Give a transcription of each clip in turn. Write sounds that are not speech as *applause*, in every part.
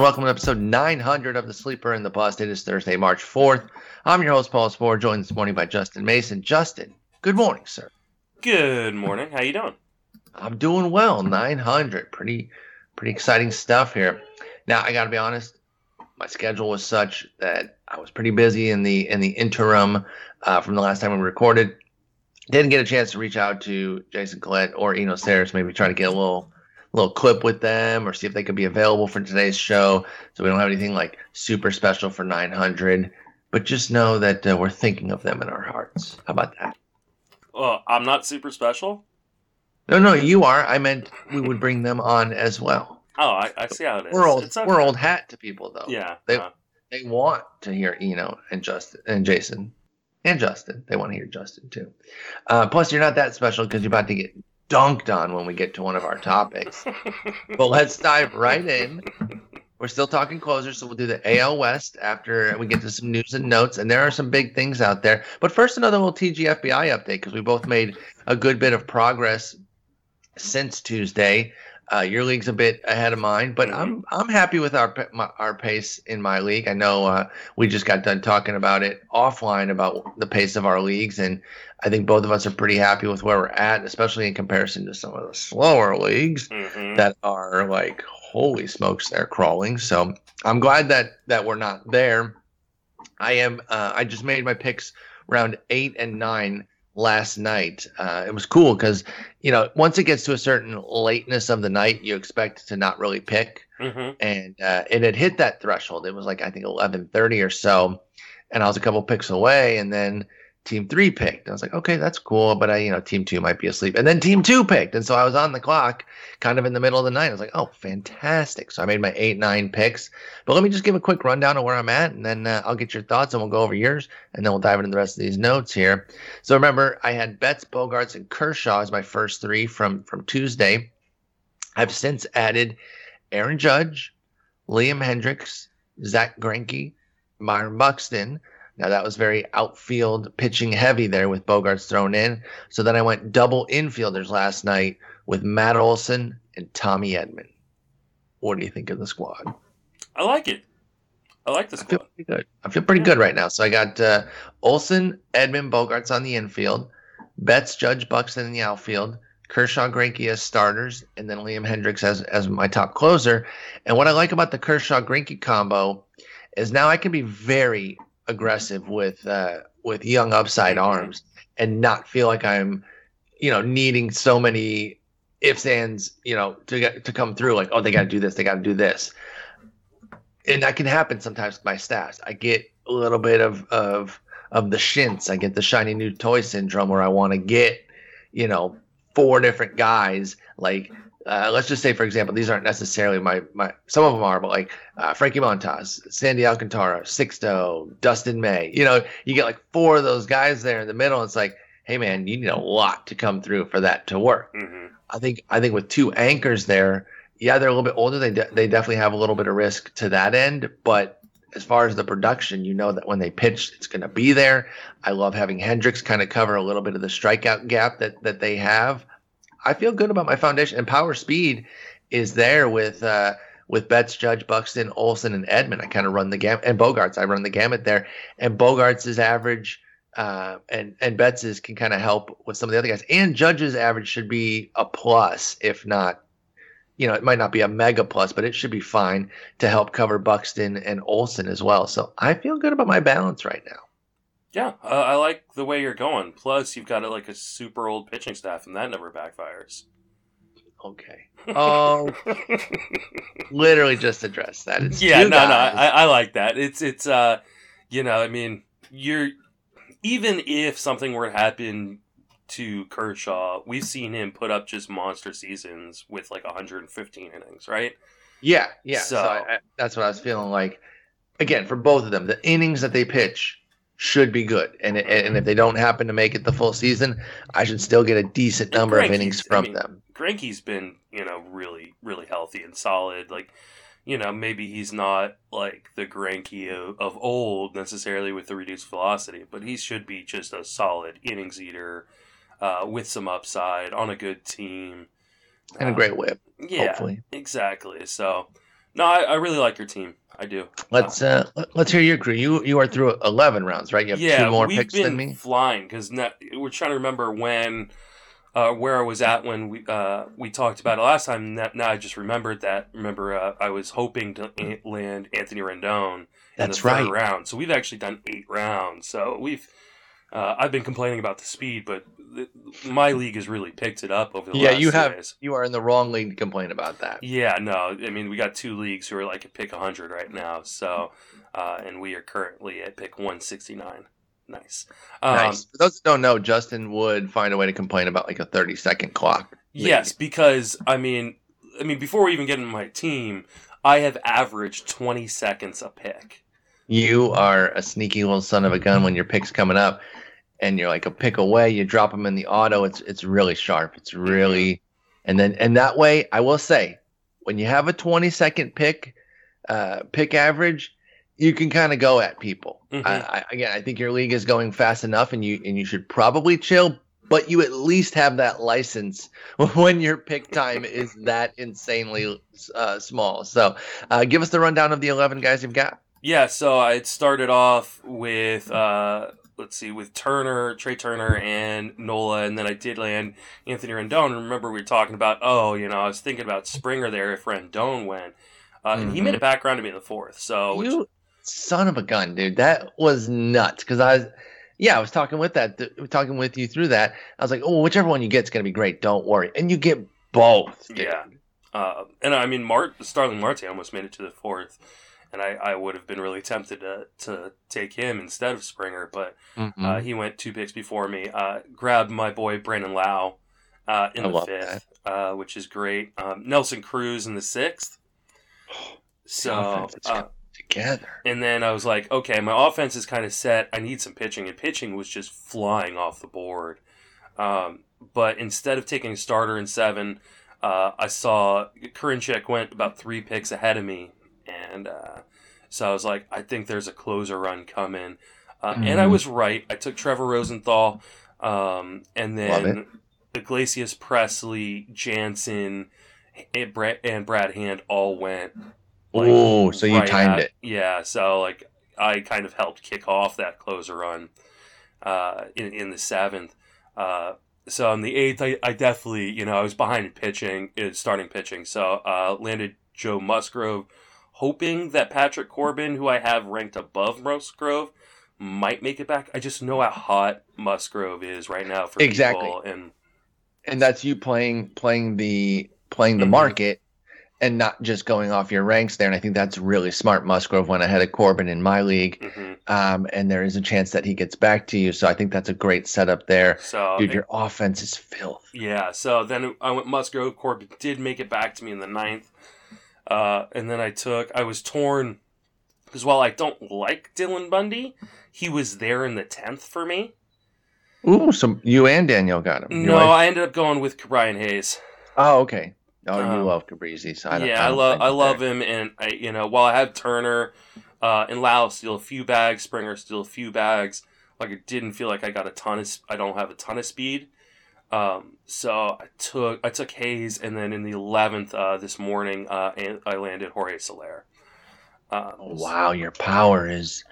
And welcome to episode 900 of The Sleeper and the Bust. It is Thursday, March 4th. I'm your host, Paul Sporer, joined this morning by Justin Mason. Justin, good morning, sir. Good morning. How you doing? I'm doing well. 900. Pretty, pretty exciting stuff here. Now, I got to be honest. My schedule was such that I was pretty busy in the in the interim uh, from the last time we recorded. Didn't get a chance to reach out to Jason Collette or Eno Sarris, maybe try to get a little little clip with them or see if they could be available for today's show. So we don't have anything like super special for 900, but just know that uh, we're thinking of them in our hearts. How about that? Well, I'm not super special. No, no, you are. I meant we would bring them on as well. Oh, I, I see how it is. We're old, okay. we're old hat to people though. Yeah. They uh, they want to hear Eno and Justin and Jason and Justin. They want to hear Justin too. Uh, plus, you're not that special because you're about to get dunked on when we get to one of our topics. *laughs* but let's dive right in. We're still talking closers, so we'll do the AL West after we get to some news and notes. And there are some big things out there. But first, another little TGFBI update because we both made a good bit of progress since Tuesday. Uh, your league's a bit ahead of mine, but I'm I'm happy with our my, our pace in my league. I know uh, we just got done talking about it offline about the pace of our leagues, and I think both of us are pretty happy with where we're at, especially in comparison to some of the slower leagues mhm. that are like holy smokes they're crawling so i'm glad that that we're not there i am uh, i just made my picks round eight and nine last night uh, it was cool because you know once it gets to a certain lateness of the night you expect to not really pick Mhm. and uh, it had hit that threshold. It was like I think eleven thirty or so, and I was a couple picks away, and then team three picked. I was like, okay, that's cool, but I, you know, team two might be asleep, and then team two picked, and so I was on the clock, kind of in the middle of the night. I was like, oh, fantastic! So I made my eight nine picks. But let me just give a quick rundown of where I'm at, and then uh, I'll get your thoughts, and we'll go over yours, and then we'll dive into the rest of these notes here. So remember, I had Betts, Bogaerts, and Kershaw as my first three from from Tuesday. I've since added Aaron Judge, Liam Hendriks, Zach Greinke, Byron Buxton. Now that was very outfield pitching heavy there with Bogaerts thrown in. So then I went double infielders last night with Matt Olson and Tommy Edman. What do you think of the squad? I like it. I like the I feel pretty good. I feel pretty good right now. So I got uh, Olson, Edman, Bogaerts on the infield, Betts, Judge, Buxton in the outfield, Kershaw, Greinke as starters, and then Liam Hendriks as as my top closer. And what I like about the Kershaw Greinke combo is now I can be very aggressive with uh, with young upside arms and not feel like I'm, you know, needing so many ifs ands, you know, to get to come through. Like, oh, they got to do this, they got to do this and that can happen sometimes with my stats. I get a little bit of of of the shints. I get the shiny new toy syndrome where I want to get, you know, four different guys. Like, uh, let's just say, for example, these aren't necessarily my my. Some of them are, but like uh, Frankie Montas, Sandy Alcantara, Sixto, Dustin May. You know, you get like four of those guys there in the middle. It's like, hey man, you need a lot to come through for that to work. hmm I think I think with two anchors there, yeah, they're a little bit older. They de- they definitely have a little bit of risk to that end, but as far as the production, you know that when they pitch, it's going to be there. I love having Hendriks kind of cover a little bit of the strikeout gap that that they have. I feel good about my foundation and power speed is there with uh, with Betts, Judge, Buxton, Olson, and Edman. I kind of run the gamut and Bogaerts. I run the gamut there, and Bogaerts is average uh, and and Betts's can kind of help with some of the other guys. And Judge's average should be a plus, if not, you know, it might not be a mega plus, but it should be fine to help cover Buxton and Olson as well. So I feel good about my balance right now. Yeah, uh, I like the way you're going. Plus, you've got like a super old pitching staff, and that never backfires. Okay. Oh, *laughs* literally just address that. It's yeah, no, no. I, I like that. It's it's uh, you know, I mean, you're even if something were to happen to Kershaw, we've seen him put up just monster seasons with like 115 innings, right? Yeah, yeah. So, So- I, I, that's what I was feeling like. Again, for both of them, the innings that they pitch should be good, and and if they don't happen to make it the full season, I should still get a decent number of innings I from mean, them. Greinke's been, you know, really, really healthy and solid. Like, you know, maybe he's not like the Greinke of, of old necessarily with the reduced velocity, but he should be just a solid innings eater uh, with some upside on a good team. And a Uh, great whip, yeah, hopefully. exactly. So, No, I, I really like your team. I do. Let's uh, let- let's hear your crew. You you are through eleven rounds, right? You have yeah, two more picks been than me. flying because we're trying to remember when, uh, where I was at when we uh, we talked about it last time. Now, now I just remembered that. Remember, uh, I was hoping to land Anthony Rendon in That's the third right. round. So we've actually done eight rounds. So we've. Uh, I've been complaining about the speed, but my league has really picked it up over the Yeah, last you have- days. You are in the wrong league to complain about that. Yeah, no, I mean we got two leagues who are like at pick 100 right now, so uh, and we are currently at pick 169. Nice. Um, nice. For those who don't know, Justin would find a way to complain about like a thirty second clock. Yes, because I mean, I mean before we even get into my team, I have averaged 20 seconds a pick. You are a sneaky little son of a gun when your pick's coming up, and you're like a pick away. You drop them in the auto. It's it's really sharp. It's really, and then and that way, I will say, when you have a 20 second pick, uh, pick average, you can kind of go at people. Mhm. I, I, again, I think your league is going fast enough, and you and you should probably chill. But you at least have that license *laughs* when your pick time is that insanely uh, small. So, uh, give us the rundown of the 11 guys you've got. Yeah, so I started off with uh, let's see, with Turner, Trea Turner, and Nola, and then I did land Anthony Rendon. Remember, we were talking about oh, you know, I was thinking about Springer there if Rendon went, uh, and he Mhm. made it back around to me in the fourth. So which, You son of a gun, dude. That was nuts. Because I was, yeah, I was talking with that, th- talking with you through that. I was like, oh, whichever one you get is going to be great. Don't worry. And you get both. Dude. Yeah. Uh, and I mean, Mart Starling Marte almost made it to the fourth, and I, I would have been really tempted to, to take him instead of Springer, but Mhm. uh, he went two picks before me. Uh, grabbed my boy Brandon Lowe uh, in I the fifth, uh, which is great. Um, Nelson Cruz in the sixth. So, uh, Together. and then I was like, okay, my offense is kind of set. I need some pitching, and pitching was just flying off the board. Um, but instead of taking a starter in seven, uh, I saw Karinchak went about three picks ahead of me, and uh, so I was like, I think there's a closer run coming, uh, and I Mhm. was right. I took Trevor Rosenthal, um, and then Iglesias, Pressly, Jansen, and Brad, and Brad Hand all went like, oh, so you right timed at- it. Yeah, so like I kind of helped kick off that closer run uh, in in the seventh. Uh, so in the eighth, I, I definitely you know I was behind in pitching, in starting pitching. So uh, landed Joe Musgrove, hoping that Patrick Corbin, who I have ranked above Musgrove, might make it back. I just know how hot Musgrove is right now for Exactly. people, and And that's you playing playing the playing the Mhm. market and not just going off your ranks there. And I think that's really smart. Musgrove went ahead of Corbin in my league. mhm. Um, and there is a chance that he gets back to you. So I think that's a great setup there. so Dude, your offense is filth. Yeah, so then I went Musgrove. Corbin did make it back to me in the ninth. Uh, and then I took, I was torn because while I don't like Dylan Bundy, he was there in the 10th for me. Ooh, so you and Danielle got him. No, I ended up going with Brian Hayes. Oh, okay. Oh, you Um, love Cabrizi. So I don't, yeah, I, don't love I love him, and I, you know, while I have Turner uh, and Lowe steal a few bags, Springer steal a few bags. Like it didn't feel like I got a ton of. I don't have a ton of speed. Um, so I took I took Hayes, and then in the eleventh uh, this morning, uh, I landed Jorge Soler. Uh, Oh, wow, your power is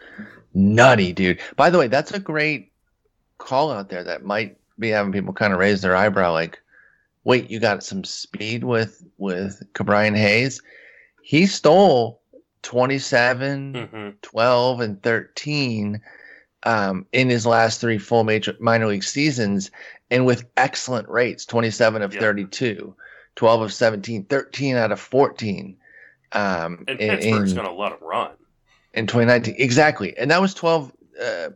nutty, dude. By the way, that's a great call out there that might be having people kind of raise their eyebrow like, wait, you got some speed with with Ke'Bryan Hayes? He stole 27, mhm. 12, and 13 um, in his last three full major minor league seasons and with excellent rates 27 of Yeah. 32, 12 of 17, 13 out of 14. Um, And in- Pittsburgh's in- going to let him run. in 2019 exactly and that was 12 uh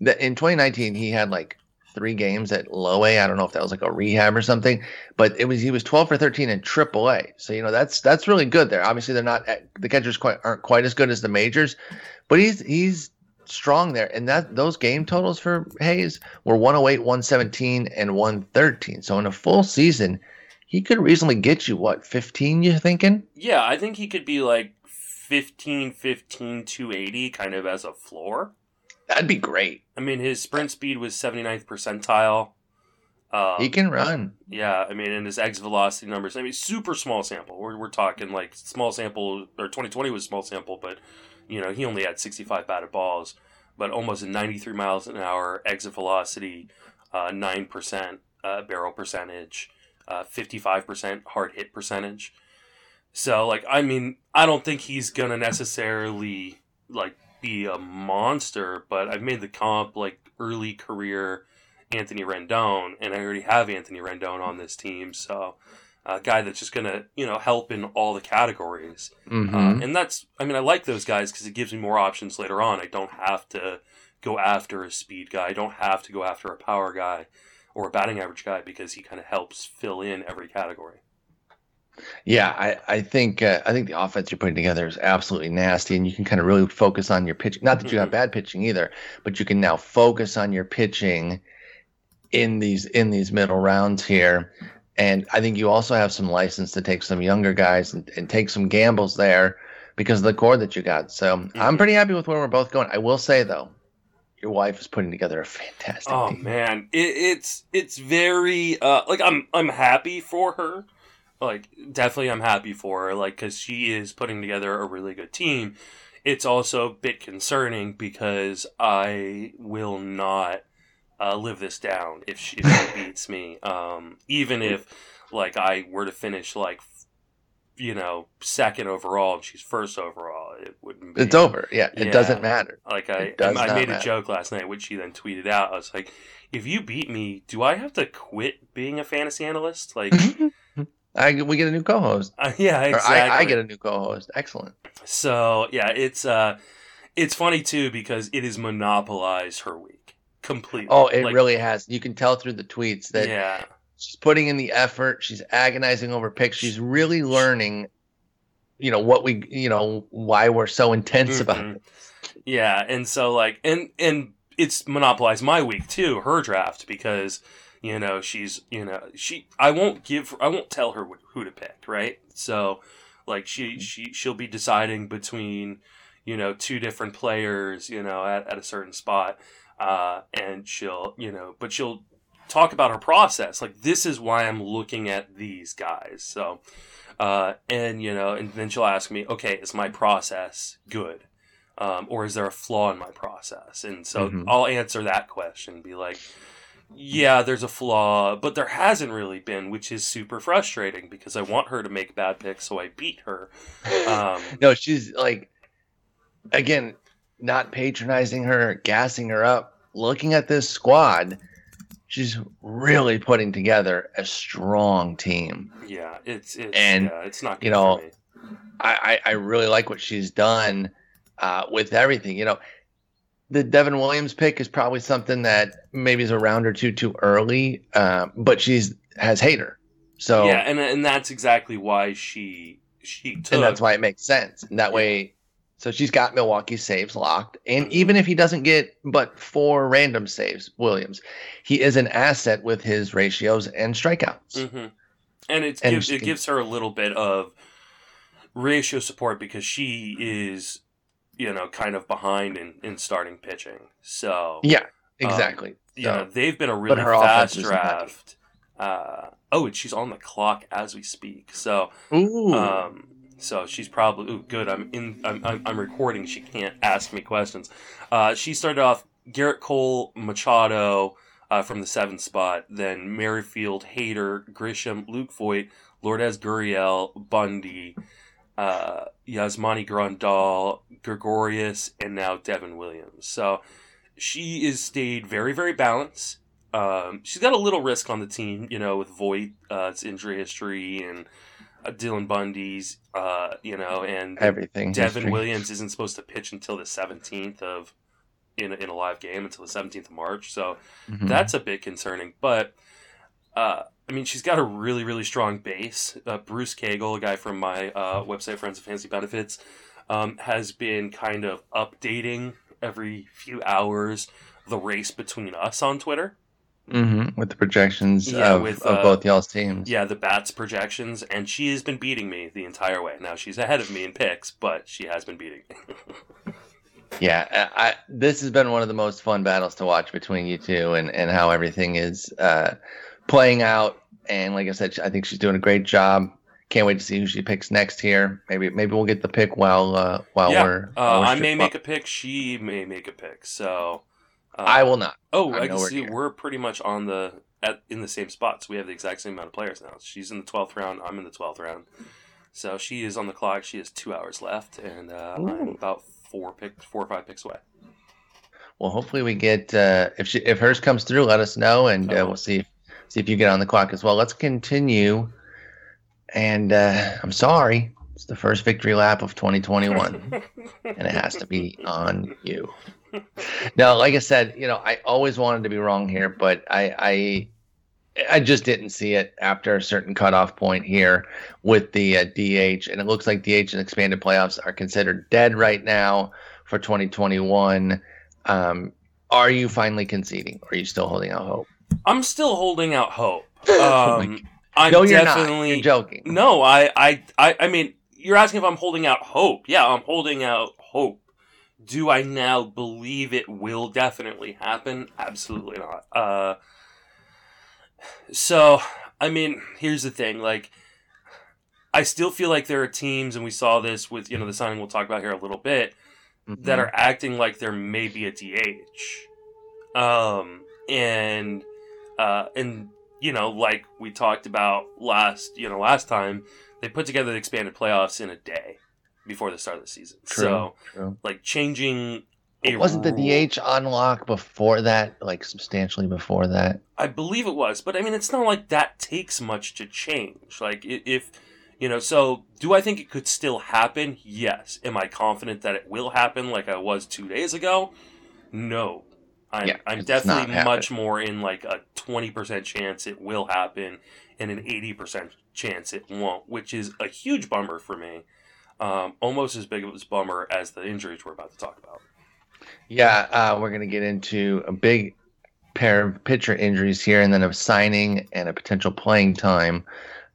that in 2019 he had like three games at low a i don't know if that was like a rehab or something but it was he was 12 for 13 in triple a so you know that's that's really good there obviously they're not the catchers quite aren't quite as good as the majors but he's he's strong there and that those game totals for hayes were 108 117 and 113 so in a full season he could reasonably get you what 15 you thinking Yeah, I think he could be like 15, 15, 280 kind of as a floor. that'd be great I mean, his sprint speed was 79th percentile. Um, he can run. Yeah, I mean, and his exit velocity numbers. I mean, super small sample. We're, we're talking like small sample, or 2020 was small sample, but you know he only had 65 batted balls, but almost a 93 miles an hour exit velocity, uh, nine percent uh, barrel percentage, uh, 55% hard hit percentage. So like, I mean, I don't think he's gonna necessarily like be a monster, but I've made the comp like early career Anthony Rendon, and I already have Anthony Rendon on this team, so a guy that's just gonna you know help in all the categories. Mhm. Uh, and that's I mean I like those guys because it gives me more options later on. I don't have to go after a speed guy. I don't have to go after a power guy or a batting average guy because he kind of helps fill in every category. Yeah, I, I think uh, I think the offense you're putting together is absolutely nasty, and you can kind of really focus on your pitching. Not that you have Mhm. bad pitching either, but you can now focus on your pitching in these in these middle rounds here. And I think you also have some license to take some younger guys and, and take some gambles there because of the core that you got. So I'm Mhm. pretty happy with where we're both going. I will say though, your wife is putting together a fantastic Oh team. man, it, it's it's very uh, like I'm I'm happy for her. Like definitely, I'm happy for her. Like because she is putting together a really good team. It's also a bit concerning because I will not uh, live this down if she, if she beats me. Um, even if like I were to finish like you know second overall and she's first overall, it wouldn't. Be, It's over. Yeah, it Yeah. doesn't matter. like I, I not made a joke last night, which she then tweeted out. I was like, "If you beat me, do I have to quit being a fantasy analyst?" Like, *laughs* I we get a new co-host. uh, *laughs* yeah, exactly. I, I get a new co-host. Excellent. so yeah, it's uh, it's funny too because it has monopolized her week completely. Oh, it Like, really has. You can tell through the tweets that yeah, she's putting in the effort. She's agonizing over picks. She's really learning, you know, what we, you know, why we're so intense about Mhm. it. yeah, and so like, and and it's monopolized my week too, her draft because you know she's you know she I won't give I won't tell her who to pick, right? So like she she she'll be deciding between you know two different players, you know, at, at a certain spot, uh, and she'll you know, but she'll talk about her process. Like this is why I'm looking at these guys. So. Uh, and you know, and then she'll ask me, "Okay, is my process good?" um, or is there a flaw in my process? And so Mhm. I'll answer that question, be like, yeah, there's a flaw, but there hasn't really been, which is super frustrating because I want her to make bad picks, so I beat her. Um, *laughs* No, she's like, again, not patronizing her, gassing her up. Looking at this squad, she's really putting together a strong team. yeah, it's it's And, yeah, it's not you know. I, I, I really like what she's done uh, with everything. You know, the Devin Williams pick is probably something that maybe is a round or two too early, uh, but she's has Hader. So yeah, and and that's exactly why she she took. and that's why it makes sense. And that way, so she's got Milwaukee saves locked. And even if he doesn't get but four random saves, Williams, he is an asset with his ratios and strikeouts. hmm And it And she it gives her a little bit of ratio support because she is, you know, kind of behind in, in starting pitching. So Yeah, exactly. you know, So, they've been a really fast draft. Uh, oh, and she's on the clock as we speak. So ooh, um, so she's probably ooh, good. I'm in. I'm, I'm, I'm recording. She can't ask me questions. Uh, she started off Gerrit Cole, Machado uh, from the seventh spot. Then Merrifield, Hader, Grisham, Luke Voit, Lourdes Gurriel, Bundy, uh, Yasmani Grandal, Gregorius, and now Devin Williams. So she is stayed very very balanced. Um, she's got a little risk on the team, you know, with Voit, uh, its injury history, and Dylan Bundy's, uh, you know, and everything. Devin history. Williams isn't supposed to pitch until the seventeenth of in a, in a live game until the seventeenth of March, so Mhm. that's a bit concerning. But uh, I mean, she's got a really really strong base. Uh, Bruce Cagle, a guy from my uh, website Friends of Fantasy Benefits, um, has been kind of updating every few hours the race between us on Twitter. Mhm, with the projections Yeah, of, with, of uh, both y'all's teams. Yeah, the bats projections, and she has been beating me the entire way. Now she's ahead of me in picks, but she has been beating me. *laughs* Yeah, I, I, this has been one of the most fun battles to watch between you two, and and how everything is uh, playing out. And like I said, I think she's doing a great job. Can't wait to see who she picks next here. Maybe maybe we'll get the pick while uh, while yeah, we're. uh, while we're I may stri- make a pick. She may make a pick. So uh, I will not. Oh, I'm I can see near. we're pretty much on the at in the same spot. So we have the exact same amount of players now. She's in the twelfth round. I'm in the twelfth round. So she is on the clock. She has two hours left, and uh, I'm about four picks, four or five picks away. Well, hopefully we get uh, if she if hers comes through, let us know, and uh, we'll see if, see if you get on the clock as well. Let's continue. And uh, I'm sorry, it's the first victory lap of 2021, *laughs* and it has to be on you. *laughs* No, like I said, you know, I always wanted to be wrong here, but I I I just didn't see it after a certain cutoff point here with the uh, DH, and it looks like DH and expanded playoffs are considered dead right now for 2021. Um, are you finally conceding, or are you still holding out hope? I'm still holding out hope. *laughs* Um, I'm no, you're definitely not. You're joking. No, I, I, I, I mean, you're asking if I'm holding out hope. Yeah, I'm holding out hope. Do I now believe it will definitely happen? Absolutely not. Uh, so, I mean, here's the thing. Like, I still feel like there are teams, and we saw this with you know the signing we'll talk about here a little bit, that Mhm. are acting like there may be a DH. Um, and uh, and you know, like we talked about last, you know, last time, they put together the expanded playoffs in a day before the start of the season. True, So, true. like changing a wasn't the DH unlock before that, like substantially before that? I believe it was, but I mean, it's not like that takes much to change. Like, if you know, so do I think it could still happen? Yes. Am I confident that it will happen, like I was two days ago? No. I'm, Yeah, I'm 'cause it's not definitely much more in like a twenty percent chance it will happen, and an eighty percent chance it won't, which is a huge bummer for me. Um, almost as big of a bummer as the injuries we're about to talk about. Yeah, uh, we're gonna get into a big pair of pitcher injuries here, and then a signing and a potential playing time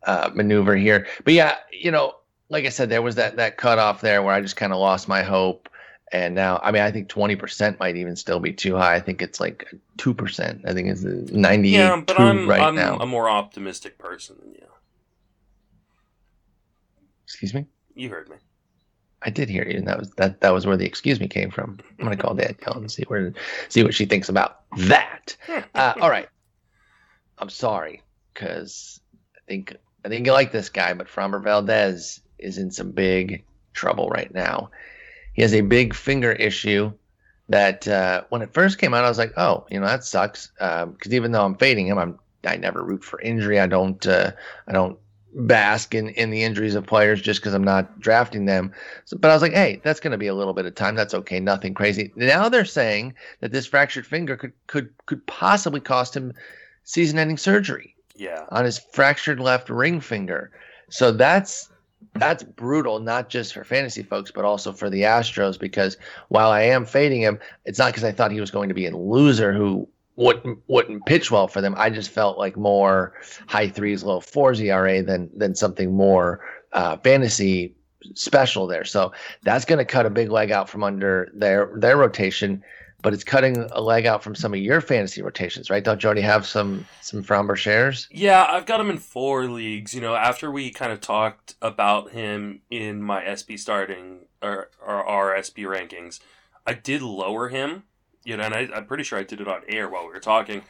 uh, maneuver here. But yeah, you know, like I said, there was that that cutoff there where I just kind of lost my hope, and now I mean I think twenty percent might even still be too high. I think it's like two percent. I think it's ninety Yeah, but I'm right I'm now. a more optimistic person than you. Excuse me. You heard me. I did hear you, and that was that. That was where the excuse me came from. I'm gonna call Danielle and see where see what she thinks about that. Uh, all right. I'm sorry because I think I think you like this guy, but Framber Valdez is in some big trouble right now. He has a big finger issue that uh, when it first came out, I was like, oh, you know, that sucks. Because even though I'm fading him, I'm I never root for injury. I don't uh, I don't bask in, in the injuries of players just because I'm not drafting them. So, but I was like, hey, that's going to be a little bit of time. That's okay. Nothing crazy. Now they're saying that this fractured finger could could could possibly cost him season-ending surgery Yeah. on his fractured left ring finger. So that's that's brutal, not just for fantasy folks, but also for the Astros. Because while I am fading him, it's not because I thought he was going to be a loser who wouldn't wouldn't pitch well for them. I just felt like more high threes, low fours ERA than than something more uh, fantasy special there. So that's going to cut a big leg out from under their their rotation. But it's cutting a leg out from some of your fantasy rotations, right? Don't you already have some some Framber shares? Yeah, I've got him in four leagues. You know, after we kind of talked about him in my SB starting or, or our rankings, I did lower him. You know, and I, I'm pretty sure I did it on air while we were talking.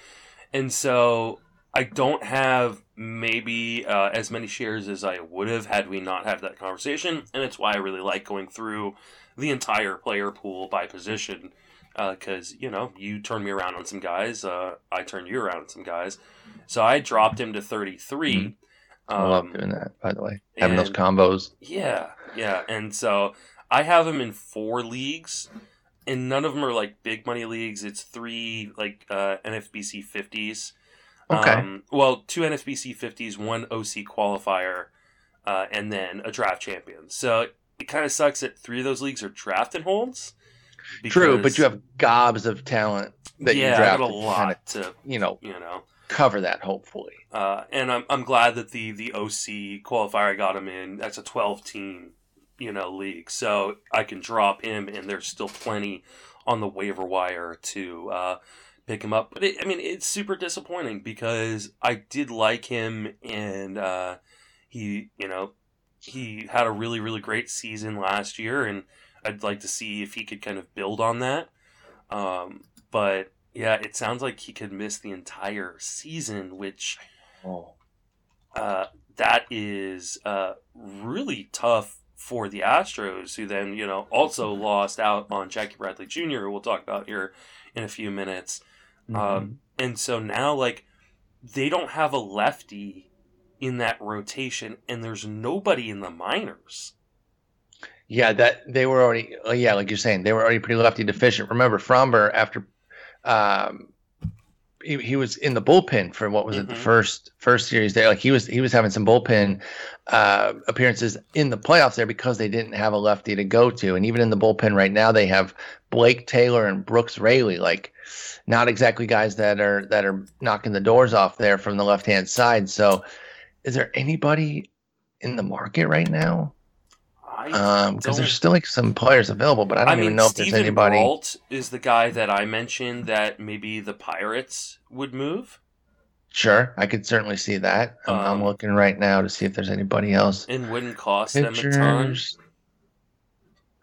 And so I don't have maybe uh, as many shares as I would have had we not had that conversation. And it's why I really like going through the entire player pool by position. Because, you know, you turn me around on some guys, uh, I turn you around on some guys. So I dropped him to 33. I love Um, doing that, by the way. Having those combos. yeah, yeah. And so I have him in four leagues, and none of them are like big money leagues. It's three like uh, NFBC 50s. Okay. Um, well, two NFBC 50s, one OC qualifier, uh, and then a draft champion. So it kind of sucks that three of those leagues are draft and holds. True, but you have gobs of talent that yeah, you draft a to lot kinda, to you know, you know. cover that hopefully. Uh, and I'm, I'm glad that the, the OC qualifier got him in. That's a 12 team, you know, league. So I can drop him, and there's still plenty on the waiver wire to uh, pick him up. But it, I mean, it's super disappointing because I did like him, and uh, he, you know, he had a really, really great season last year, and I'd like to see if he could kind of build on that. Um, but yeah, it sounds like he could miss the entire season, which Oh. uh, that is uh, really tough for the Astros, who then you know also lost out on Jackie Bradley Jr., who we'll talk about here in a few minutes. Mm-hmm. Um, and so now, like, they don't have a lefty in that rotation, and there's nobody in the minors. Yeah, that they were already. Oh, yeah, like you're saying, they were already pretty lefty deficient. Remember, Framber after, um, he, he was in the bullpen for what was it the Mhm. first first series there. Like he was he was having some bullpen uh, appearances in the playoffs there because they didn't have a lefty to go to, and even in the bullpen right now they have Blake Taylor and Brooks Raley. Like, not exactly guys that are that are knocking the doors off there from the left hand side. So, is there anybody in the market right now? Um, because there's still like some players available, but I don't I mean, even know if Steven there's anybody. Brault is the guy that I mentioned that maybe the Pirates would move, Sure, I could certainly see that. I'm, I'm Um, looking right now to see if there's anybody else. and wouldn't cost them a ton.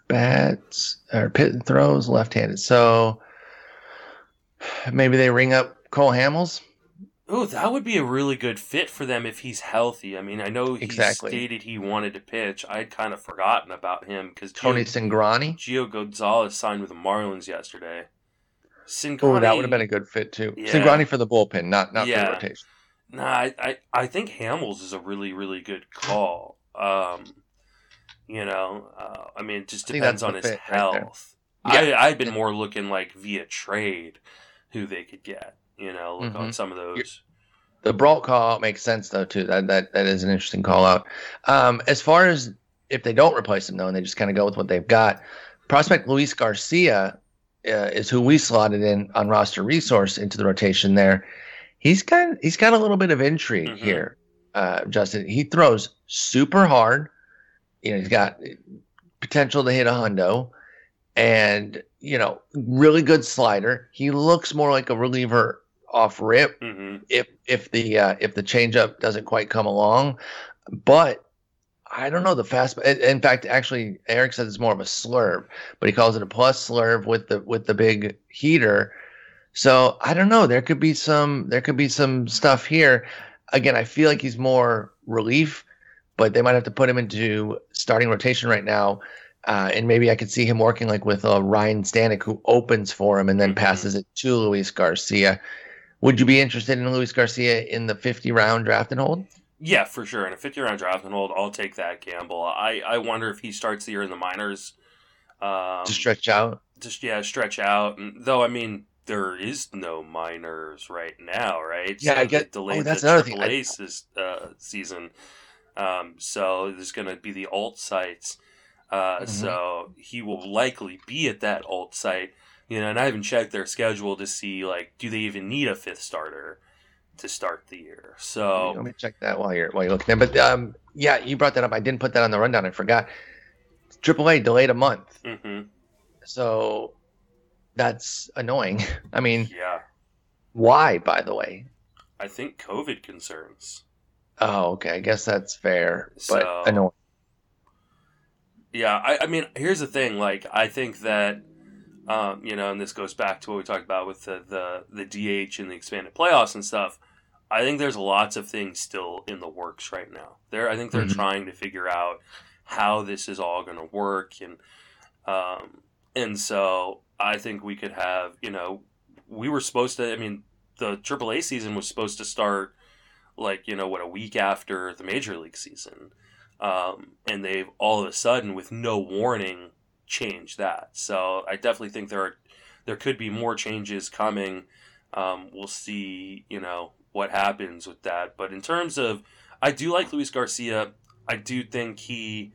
Bats, or pit and throws, left-handed. So maybe they ring up Cole Hamels. Oh, that would be a really good fit for them if he's healthy. I mean, I know he Exactly. stated he wanted to pitch. I'd kind of forgotten about him because Tony Cingrani. Gio Gonzalez signed with the Marlins yesterday. Cingrani, Oh, that would have been a good fit too. Yeah. Cingrani for the bullpen, not not for Yeah. the rotation. Nah, I, I, I think Hamels is a really, really good call. Um, you know, uh, I mean, it just depends on his fit right health. Yeah. I, I've been more looking like via trade who they could get. You know, look on Mhm. some of those. The Brault call out makes sense though too. That that that is an interesting call out. Um, as far as if they don't replace him though, and they just kind of go with what they've got, prospect Luis Garcia uh, is who we slotted in on roster resource into the rotation there. He's got he's got a little bit of intrigue Mhm. here, uh, Justin. He throws super hard. You know, he's got potential to hit a hundo, and you know, really good slider. He looks more like a reliever off rip hmm if if the uh, if the changeup doesn't quite come along. But I don't know the fast. in- fact, actually, Eric says it's more of a slurve, but he calls it a plus slurve with the with the big heater. So I don't know. There could be some there could be some stuff here. Again, I feel like he's more relief, but they might have to put him into starting rotation right now. Uh, and maybe I could see him working like with uh, Ryan Stanek, who opens for him and then Mhm. passes it to Luis Garcia. Would you be interested in Luis Garcia in the 50 round draft and hold? Yeah, for sure. And a 50 round draft and hold, I'll take that gamble. I, I wonder if he starts the year in the minors. Um, to stretch out? just yeah, stretch out. And, though I mean, there is no minors right now, right? Yeah, I get- delayed oh, that's the another thing. I- this uh, season. Um, so there's going to be the alt sites. Uh, Mhm. So he will likely be at that alt site. You know, and I haven't checked their schedule to see like, do they even need a fifth starter to start the year? So Let me check that while you're while you're looking there. But um, yeah, you brought that up. I didn't put that on the rundown. I forgot. AAA delayed a month, hmm so that's annoying. *laughs* I mean, yeah, why? By the way. I think COVID concerns. Oh, okay. I guess that's fair, but So- annoying. Yeah, I, I mean, here's the thing. Like, I think that, um, you know, and this goes back to what we talked about with the, the, the DH and the expanded playoffs and stuff. I think there's lots of things still in the works right now. There, I think they're Mhm. trying to figure out how this is all going to work, and um, and so I think we could have, you know, we were supposed to. I mean, the AAA season was supposed to start, like you know, what a week after the Major League season um, and they've all of a sudden, with no warning, changed that. So I definitely think there are there could be more changes coming. Um, we'll see, you know, what happens with that. But in terms of, I do like Luis Garcia. I do think he,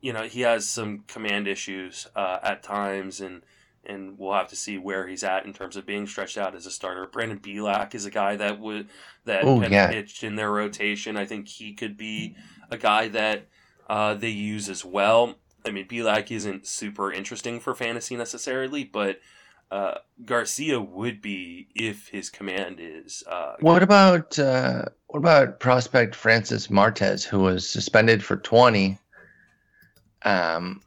you know, he has some command issues uh, at times, and and we'll have to see where he's at in terms of being stretched out as a starter. Brandon Bielak is a guy that would that Oh, had yeah. pitched in their rotation. I think he could be a guy that uh, they use as well. I mean, Bielak isn't super interesting for fantasy necessarily, but uh, Garcia would be if his command is. Uh, what about uh, what about prospect Francis Martes, who was suspended for twenty? Um,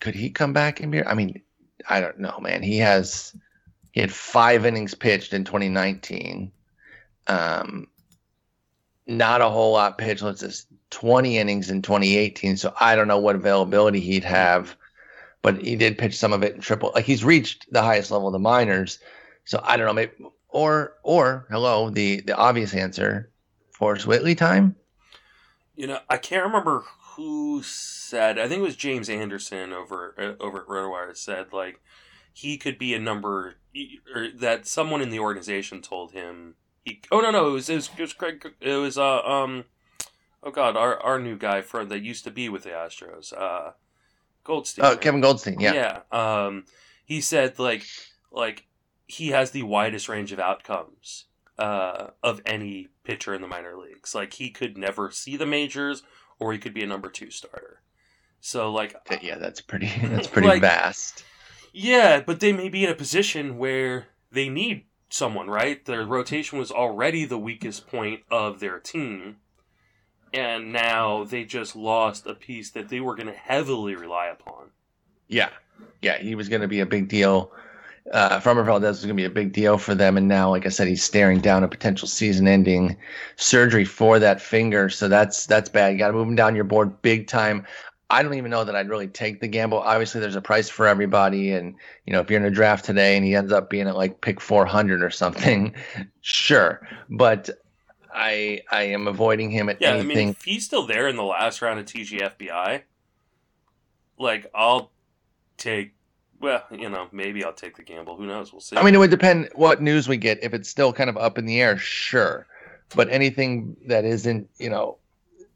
could he come back and be? I mean, I don't know, man. He has he had five innings pitched in 2019. Um, not a whole lot pitched. Let's just 20 innings in 2018. So I don't know what availability he'd have but he did pitch some of it in triple. Like he's reached the highest level of the minors. So I don't know, maybe or or hello, the the obvious answer, Forrest Whitley time. You know, I can't remember who said. I think it was James Anderson over uh, over at RotoWire said like he could be a number or that someone in the organization told him he. Oh no no it was it was, it was Craig it was uh um oh god our our new guy from that used to be with the Astros uh Goldstein. Oh, right? Kevin Goldstein. Yeah. Yeah. Um, he said like like he has the widest range of outcomes uh, of any pitcher in the minor leagues. Like he could never see the majors, or he could be a number two starter. So like yeah, that's pretty *laughs* that's pretty like, vast. Yeah, but they may be in a position where they need someone, right? Their rotation was already the weakest point of their team and now they just lost a piece that they were going to heavily rely upon. Yeah, yeah, he was going to be a big deal. Uh, Framber Valdez was going to be a big deal for them, and now, like I said, he's staring down a potential season-ending surgery for that finger. So that's that's bad. You got to move him down your board big time. I don't even know that I'd really take the gamble. Obviously, there's a price for everybody, and you know, if you're in a draft today and he ends up being at like pick 400 or something, *laughs* sure. But I I am avoiding him at yeah, anything. Yeah, I mean, if he's still there in the last round of TGFBI, like I'll take. Well, you know, maybe I'll take the gamble. Who knows? We'll see. I mean, it would depend what news we get. If it's still kind of up in the air, sure. But anything that isn't, you know,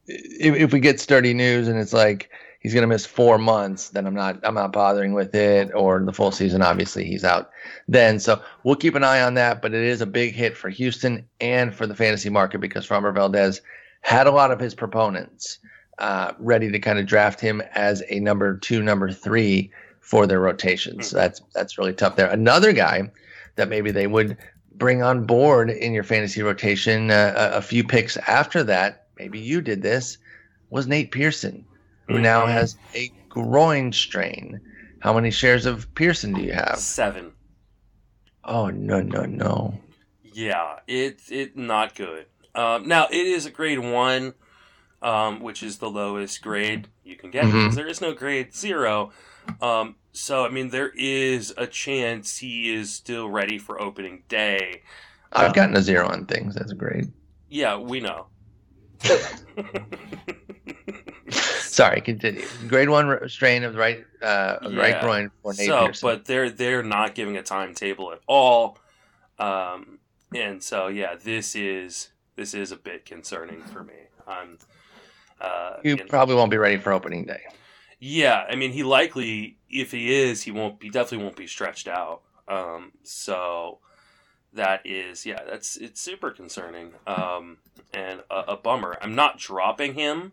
if, if we get sturdy news and it's like he's going to miss four months, then I'm not I'm not bothering with it. Or the full season, obviously he's out then. So we'll keep an eye on that. But it is a big hit for Houston and for the fantasy market because Framber Valdez had a lot of his proponents uh, ready to kind of draft him as a number two, number three for their rotations. So that's that's really tough there. Another guy that maybe they would bring on board in your fantasy rotation uh, a, a few picks after that. Maybe you did this. Was Nate Pearson who mm-hmm. now has a groin strain. How many shares of Pearson do you have? Seven. Oh no no no. Yeah, it's it not good. Um, now it is a grade one, um, which is the lowest grade you can get mm-hmm. because there is no grade zero. Um, so I mean, there is a chance he is still ready for opening day. I've gotten a zero on things That's a grade. Yeah, we know. *laughs* *laughs* *laughs* Sorry, continue. Grade one strain of the right uh, yeah. right groin for Nate so, Pearson. But they're they're not giving a timetable at all, um, and so yeah, this is this is a bit concerning for me. I'm. Uh, you probably won't be ready for opening day. Yeah, I mean, he likely, if he is, he won't. He definitely won't be stretched out. Um, so that is, yeah, that's it's super concerning um, and a, a bummer. I'm not dropping him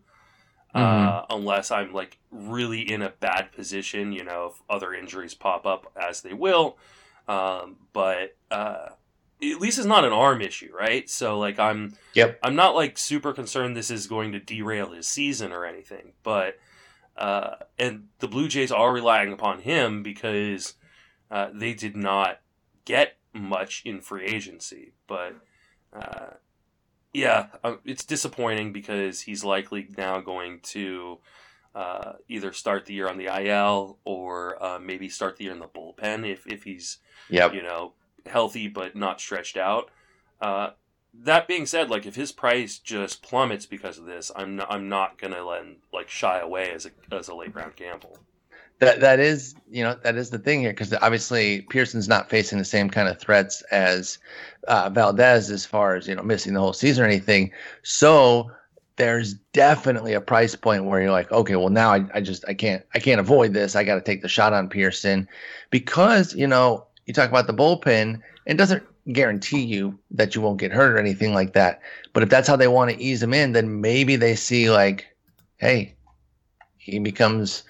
mm-hmm. uh, unless I'm like really in a bad position. You know, if other injuries pop up as they will. Um, but uh, at least it's not an arm issue, right? So like I'm, yep. I'm not like super concerned this is going to derail his season or anything. But uh, and the Blue Jays are relying upon him because uh, they did not get much in free agency, but. Yeah, uh, it's disappointing because he's likely now going to uh, either start the year on the IL or uh, maybe start the year in the bullpen if, if he's yep. you know healthy but not stretched out. Uh, that being said, like if his price just plummets because of this, I'm not, I'm not gonna let him, like shy away as a as a late round gamble that that is you know that is the thing here because obviously Pearson's not facing the same kind of threats as uh, Valdez as far as you know missing the whole season or anything. So there's definitely a price point where you're like, okay, well now I, I just I can't I can't avoid this. I got to take the shot on Pearson because you know you talk about the bullpen. It doesn't guarantee you that you won't get hurt or anything like that. But if that's how they want to ease him in, then maybe they see like, hey, he becomes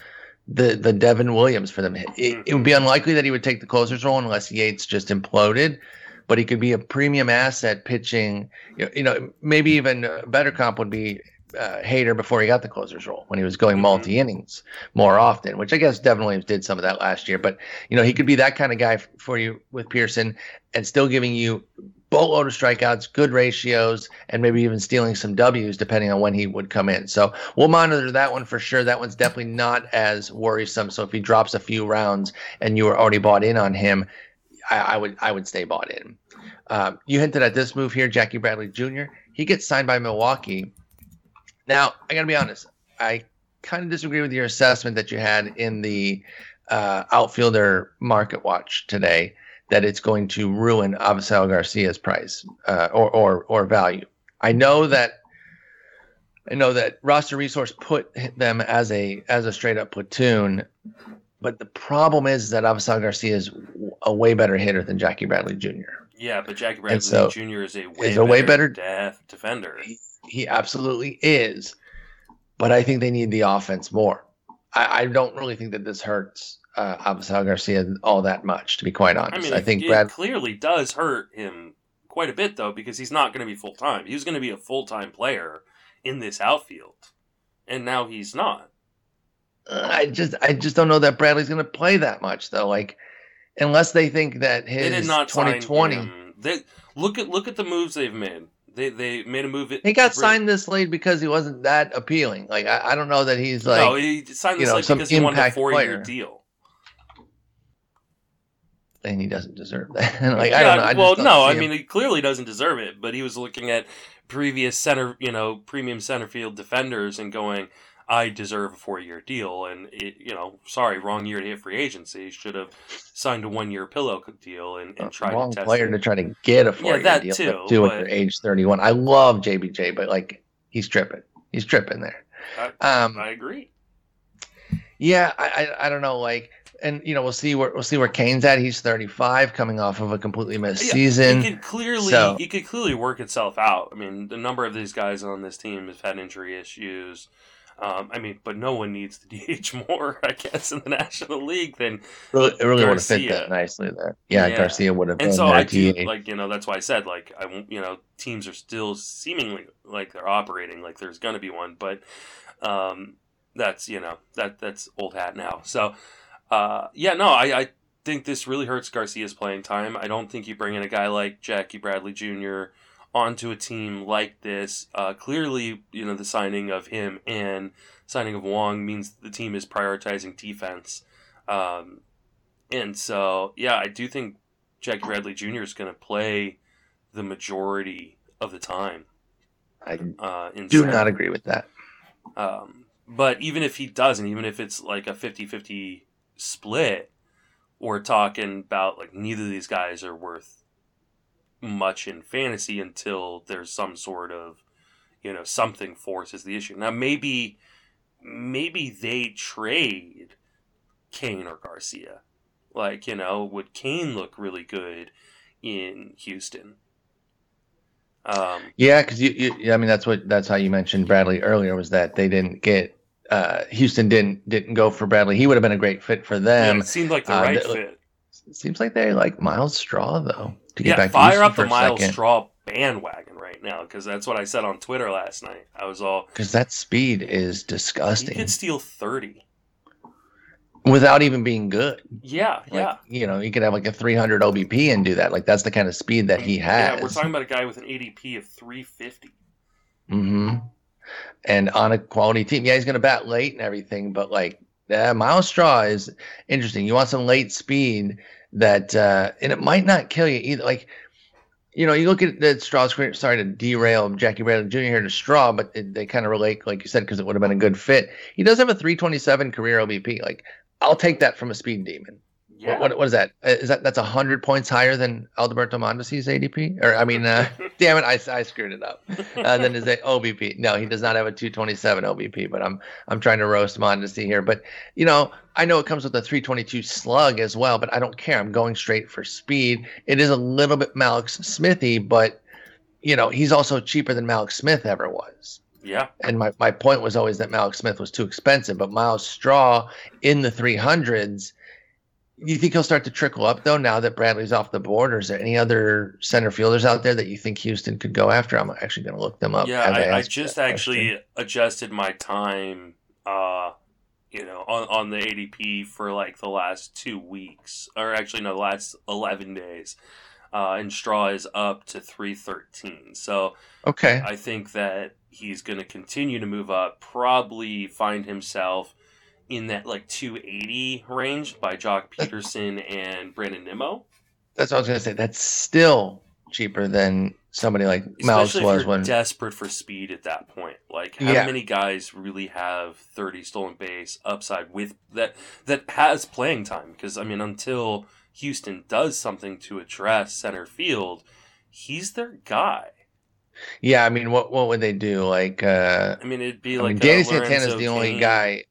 the the Devin Williams for them. It, it would be unlikely that he would take the closer's role unless Yates just imploded, but he could be a premium asset pitching. You know, you know maybe even a better comp would be uh, Hader before he got the closer's role when he was going multi innings more often, which I guess Devin Williams did some of that last year. But you know, he could be that kind of guy f- for you with Pearson and still giving you boatload of strikeouts, good ratios, and maybe even stealing some W's depending on when he would come in. So we'll monitor that one for sure. That one's definitely not as worrisome. So if he drops a few rounds and you were already bought in on him, I, I would I would stay bought in. Um, you hinted at this move here, Jackie Bradley Jr. He gets signed by Milwaukee. Now I got to be honest. I kind of disagree with your assessment that you had in the uh, outfielder market watch today that it's going to ruin Avisail Garcia's price uh, or, or or value. I know that I know that roster resource put them as a as a straight up platoon, but the problem is that Avisail Garcia is a way better hitter than Jackie Bradley Jr. Yeah, but Jackie Bradley so Jr. is a way is better, a way better- def- defender. He, he absolutely is, but I think they need the offense more. I, I don't really think that this hurts uh, Garcia all that much, to be quite I honest. mean, I, it- think it Brad. clearly does hurt him quite a bit though, because he's not going to be full time. He was going to be a full time player in this outfield, and now he's not. I just I just don't know that Bradley's going to play that much though. Like unless they think that They did his not 2020 They look at look at the moves they've made. They they made a move. At, he got signed this late because he wasn't that appealing. Like I, I don't know that he's like no, he signed you this know, like some because he wanted a four year player. deal. And he doesn't deserve that. *laughs* like yeah, I don't know. I well, don't no, I mean he clearly doesn't deserve it, but he was looking at previous center, you know, premium center field defenders and going, I deserve a four year deal, and it, you know, sorry, wrong year to hit free agency. Should have signed a one year pillow deal and, and tried wrong to test player it. to try to get a four year that deal too, when but- you're age 31. I love JBJ, but like he's tripping. He's tripping there. Um, I agree. Yeah, I, I I don't know, like, and you know, we'll see where we'll see where Cain's at. He's 35, coming off of a completely missed Yeah, season. It could clearly so- it could clearly work itself out. I mean, the number of these guys on this team have had injury issues. Um, I mean, but no one needs to *laughs* DH more, I guess, in the National League than really, it really would have fit Garcia. that nicely there. Yeah, Yeah. Garcia would have been and so I do like you know that's why I said like I won't you know teams are still seemingly like they're operating like there's gonna be one, but um, that's you know that that's old hat now. So uh, yeah, no, I, I think this really hurts Garcia's playing time. I don't think you bring in a guy like Jackie Bradley Jr. onto a team like this. Uh, clearly, you know the signing of him and signing of Wong means the team is prioritizing defense. Um, and so, yeah, I do think Jackie Bradley Jr. is going to play the majority of the time. I Uh, in do not agree with that. Um, but even if he doesn't, even if it's like a 50 50 split, we're talking about like neither of these guys are worth much in fantasy until there's some sort of, you know, something forces the issue. Now, maybe, maybe they trade Cain or Garcia. Like, you know, would Cain look really good in Houston? Um, Yeah, because you, you, I mean, that's what that's how you mentioned Bradley earlier was that they didn't get uh, Houston didn't didn't go for Bradley. He would have been a great fit for yeah, them. it seemed like the uh, right th- fit. It seems like they like Myles Straw though. To get yeah, back fire Houston up the Myles second. Straw bandwagon right now because that's what I said on Twitter last night. I was all because that speed is disgusting. he could steal thirty. without even being good. Yeah, Like, yeah, you know, you could have like a 300 OBP and do that. Like that's the kind of speed that he has. yeah. We're talking about a guy with an ADP of three fifty. And on a quality team, yeah, he's going to bat late and everything, but like, yeah, Myles Straw is interesting. You want some late speed that, uh, and it might not kill you either. Like, you know, you look at the career. Sorry to derail Jackie Bradley Jr. here to Straw, but it, they kind of relate, like you said, because it would have been a good fit. He does have a 327 career OBP. Like, I'll take that from a speed demon. Yeah, What, what is that? Uh, that that's hundred points higher than Alberto Mondesi's ADP? Or I mean, uh, *laughs* damn it, I, I screwed it up. Uh, then is it OBP? No, he does not have a 227 OBP. But I'm I'm trying to roast Mondesi here. But you know, I know it comes with a 322 slug as well. But I don't care. I'm going straight for speed. It is a little bit Mallex Smithy, but you know, he's also cheaper than Mallex Smith ever was. Yeah. And my, my point was always that Mallex Smith was too expensive, but Myles Straw in the 300s, you think he'll start to trickle up though now that Bradley's off the board, or is there any other center fielders out there that you think Houston could go after? I'm actually going to look them up. Yeah, I, I, just actually adjusted my time, uh, you know, on, on the ADP for like the last two weeks, or actually no, the last eleven days. Uh, and Straw is up to 313. So okay, I think that he's going to continue to move up. Probably find himself in that like 280 range by Joc Pederson and Brandon Nimmo. That's what I was going to say. That's still cheaper than somebody like Miles was when desperate for speed at that point. Like how yeah. many guys really have 30 stolen base upside with that that has playing time? Because I mean, until Houston does something to address center field, he's their guy. Yeah, I mean, what what would they do? Like, uh, I mean, it'd be like I mean, Danny Santana's the only guy.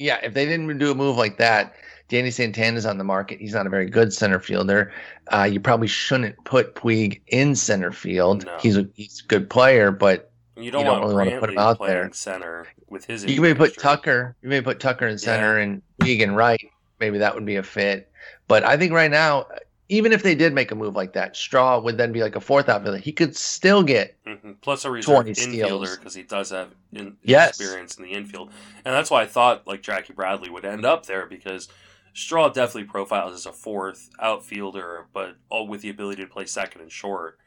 Yeah, if they didn't do a move like that, Danny Santana's on the market. He's not a very good center fielder. Uh, you probably shouldn't put Puig in center field. No. He's a he's a good player, but you don't, you don't really want to put him out there. Center with his. You may put Tucker. You may put Tucker in center yeah. and Puig in right. Maybe that would be a fit. But I think right now, even if they did make a move like that, Straw would then be like a fourth outfielder. He could still get mm-hmm. plus a reserve infielder because he does have in, yes. experience in the infield, and that's why I thought like Jackie Bradley would end up there because Straw definitely profiles as a fourth outfielder, but all with the ability to play second and short.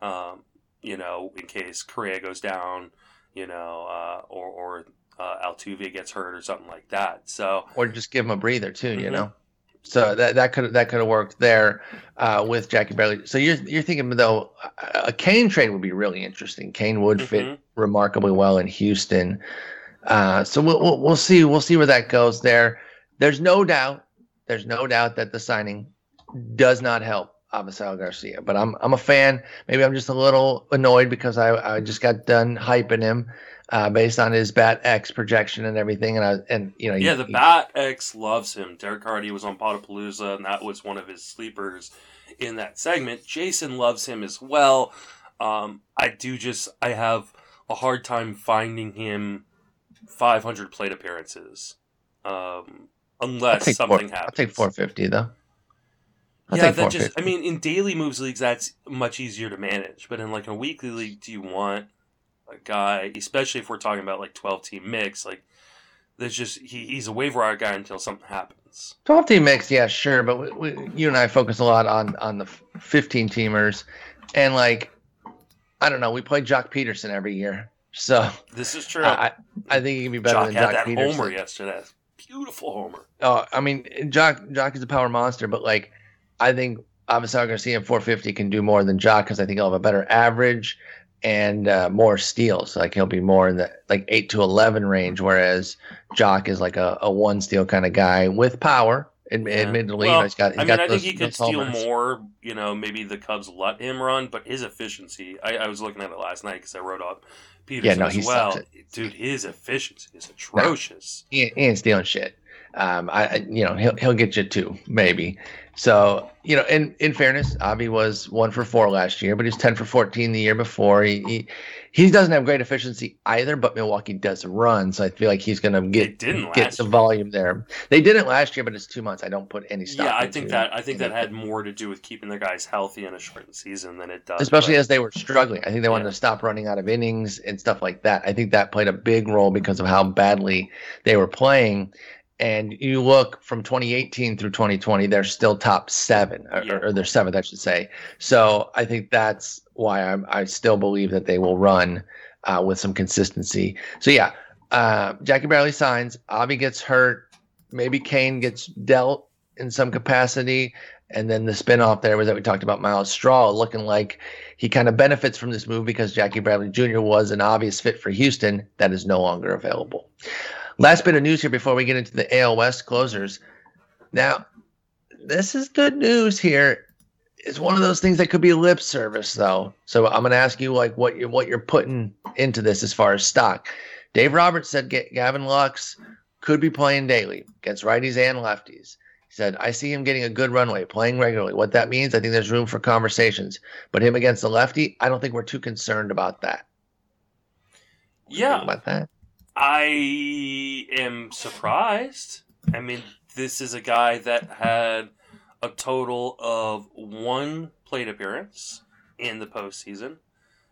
Um, you know, in case Correa goes down, you know, uh, or or uh, Altuve gets hurt or something like that. So or just give him a breather too. Mm-hmm. You know. So that that could that could have worked there uh, with Jackie Bradley. So you're you're thinking though a Cain trade would be really interesting. Cain would fit mm-hmm. remarkably well in Houston. Uh, so we'll, we'll, we'll see we'll see where that goes there. There's no doubt there's no doubt that the signing does not help Avisail Garcia, but I'm I'm a fan. Maybe I'm just a little annoyed because I, I just got done hyping him uh, based on his Bat X projection and everything, and I and you know yeah, the Bat X loves him. Derek Carty was on Potapalooza, and that was one of his sleepers in that segment. Jason loves him as well. Um, I do just I have a hard time finding him 500 plate appearances. Um, unless something four, happens. I'll take 450 though. I'll yeah, that just I mean in daily moves leagues that's much easier to manage, but in like a weekly league, do you want a guy, especially if we're talking about like 12 team mix, like there's just he, he's a waiver wire guy until something happens. 12 team mix, yeah, sure, but we, we, you and I focus a lot on on the 15 teamers, and like I don't know, we play Joc Pederson every year, so this is true. I I think he can be better Joc than had Joc that Pederson. homer yesterday beautiful homer. Oh, I mean, Joc Jock is a power monster, but like, I think Avisail Garcia at 450 can do more than Joc because I think he'll have a better average and uh, more steals. Like he'll be more in the like eight to 11 range, whereas Joc is like a, a one steal kind of guy with power. Ad- yeah. Admittedly, well, he's got. He's I mean, I those, think he could steal more. You know, maybe the Cubs let him run, but his efficiency. I, I was looking at it last night because I wrote up Pederson yeah, no, as well. Dude, his efficiency is atrocious. No, he, he ain't stealing shit um, I, you know, he'll he'll get you two maybe. So you know, in in fairness, Avi was one for four last year, but he's ten for fourteen the year before. He he, he doesn't have great efficiency either, but Milwaukee does run, so I feel like he's going to get get the year. volume there. They didn't last year, but it's two months. I don't put any stock. Yeah, I think that I think that had more to do with keeping the guys healthy in a shortened season than it does. Especially but, as they were struggling. I think they wanted yeah. to stop running out of innings and stuff like that. I think that played a big role because of how badly they were playing and you look from 2018 through 2020, they're still top seven, or, yeah. or they're seventh, I should say. So I think that's why I'm, I still believe that they will run uh, with some consistency. So yeah, uh, Jackie Bradley signs. Avi gets hurt. Maybe Cain gets dealt in some capacity. And then the spinoff there was that we talked about Myles Straw looking like he kind of benefits from this move because Jackie Bradley Jr. was an obvious fit for Houston that is no longer available. Last bit of news here before we get into the AL West closers. Now, this is good news here. It's one of those things that could be lip service, though. So I'm going to ask you like what you're what you're putting into this as far as stock. Dave Roberts said Gavin Lux could be playing daily against righties and lefties. He said, I see him getting a good runway, playing regularly. What that means, I think there's room for conversations. But him against the lefty, I don't think we're too concerned about that. Yeah. about that. I am surprised. I mean, this is a guy that had a total of one plate appearance in the postseason.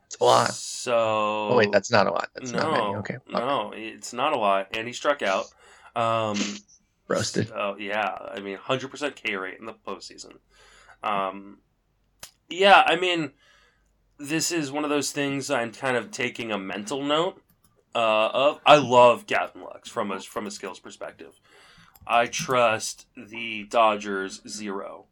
It's a lot. So, Oh wait, that's not a lot. That's no, not many. Okay, fuck. no, it's not a lot, and he struck out. Um, roasted. Oh yeah, I mean, hundred percent K rate in the postseason. Um, yeah, I mean, this is one of those things I'm kind of taking a mental note uh, of. I love Gavin Lux from a from a skills perspective. I trust the Dodgers zero.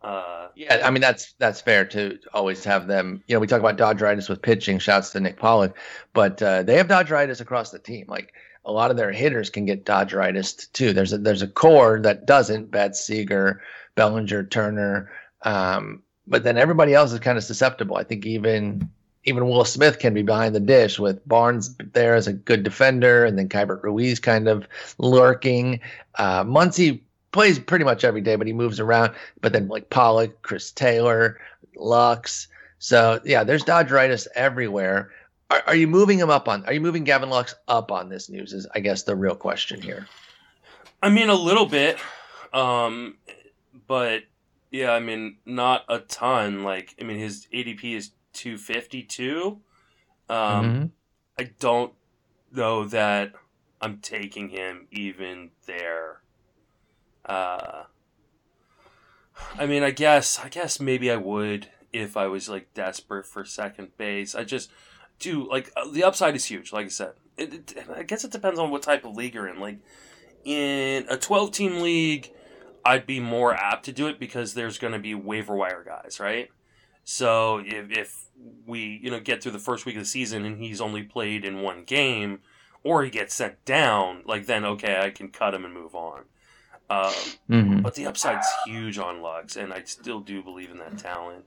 Uh, Yeah, I mean that's that's fair to always have them. You know, we talk about Dodgeritis with pitching. Shouts to Nick Pollack, but uh, they have Dodgeritis across the team. Like a lot of their hitters can get Dodgeritis too. There's a there's a core that doesn't. Betts, Seager, Bellinger, Turner, um, but then everybody else is kind of susceptible. I think even even Will Smith can be behind the dish with Barnes there as a good defender, and then Keibert Ruiz kind of lurking. Uh, Muncy plays pretty much every day, but he moves around. But then like Pollock, Chris Taylor, Lux. So yeah, there's Dodgeritis everywhere. Are, are you moving him up on? Are you moving Gavin Lux up on this news? Is I guess the real question here. I mean, a little bit, um, but yeah, I mean, not a ton. Like, I mean, his ADP is two fifty two. Um, Mhm. I don't know that I'm taking him even there. Uh, I mean, I guess, I guess maybe I would if I was like desperate for second base. I just do like uh, the upside is huge. Like I said, it, it, I guess it depends on what type of league you're in. Like in a 12 team league, I'd be more apt to do it because there's going to be waiver wire guys, right? So if, if we you know get through the first week of the season and he's only played in one game, or he gets sent down, like then okay, I can cut him and move on. Um, Mhm. but the upside's huge on Lux, and I still do believe in that talent.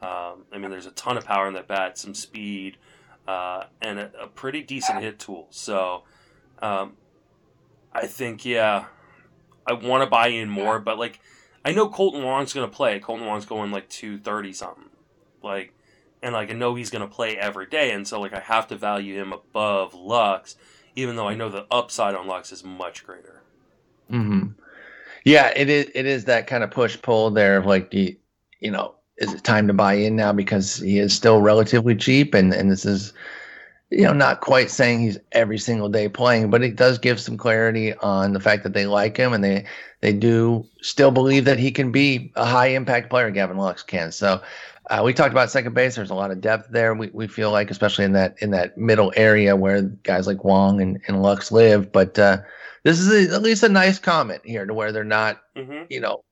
Um, I mean, there's a ton of power in that bat, some speed, uh, and a, a pretty decent hit tool. So, um, I think, yeah, I want to buy in more, but like, I know Kolten Wong's going to play. Kolten Wong's going like 230 something. Like, and like, I know he's going to play every day, and so like, I have to value him above Lux, even though I know the upside on Lux is much greater. hmm Yeah, it is. It is that kind of push pull there of like, do you, you know, is it time to buy in now because he is still relatively cheap, and and this is, you know, not quite saying he's every single day playing, but it does give some clarity on the fact that they like him and they they do still believe that he can be a high impact player. Gavin Lux can. So. Uh, we talked about second base. There's a lot of depth there. We, we feel like, especially in that in that middle area where guys like Wong and, and Lux live. But uh, this is a, at least a nice comment here to where they're not, Mm-hmm. you know,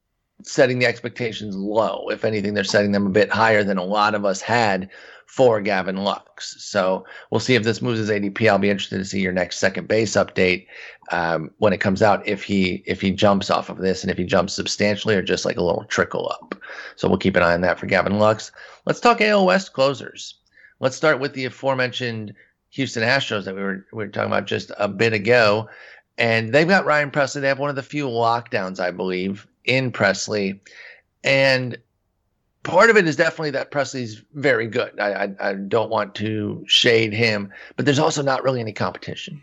setting the expectations low. If anything, they're setting them a bit higher than a lot of us had for Gavin Lux. So we'll see if this moves his ADP. I'll be interested to see your next second base update um, when it comes out. If he if he jumps off of this and if he jumps substantially or just like a little trickle up. So we'll keep an eye on that for Gavin Lux. Let's talk AL West closers. Let's start with the aforementioned Houston Astros that we were we were talking about just a bit ago. And they've got Ryan Pressly. They have one of the few lockdowns, I believe, in Pressly. And part of it is definitely that Pressly's very good. I, I, I don't want to shade him, but there's also not really any competition.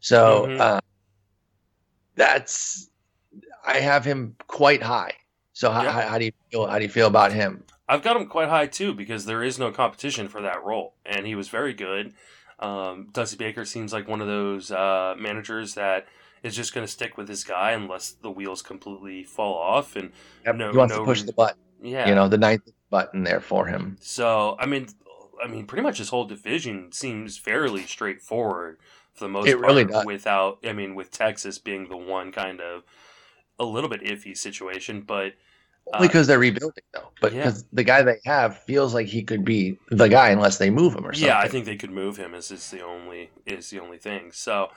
So Mhm. uh, that's I have him quite high. So how, Yeah. how, how do you feel? How do you feel about him? I've got him quite high too because there is no competition for that role, and he was very good. Um, Dusty Baker seems like one of those uh, managers that is just going to stick with this guy unless the wheels completely fall off. And No- he wants no to push the button, yeah, you know, the ninth button there for him. So I mean, I mean, pretty much his whole division seems fairly straightforward for the most It part. really does. Without, I mean, with Texas being the one kind of a little bit iffy situation, but uh, because they're rebuilding, though. But yeah. because the guy they have feels like he could be the guy unless they move him or something. Yeah, I think they could move him. Is is the only is the only thing. So,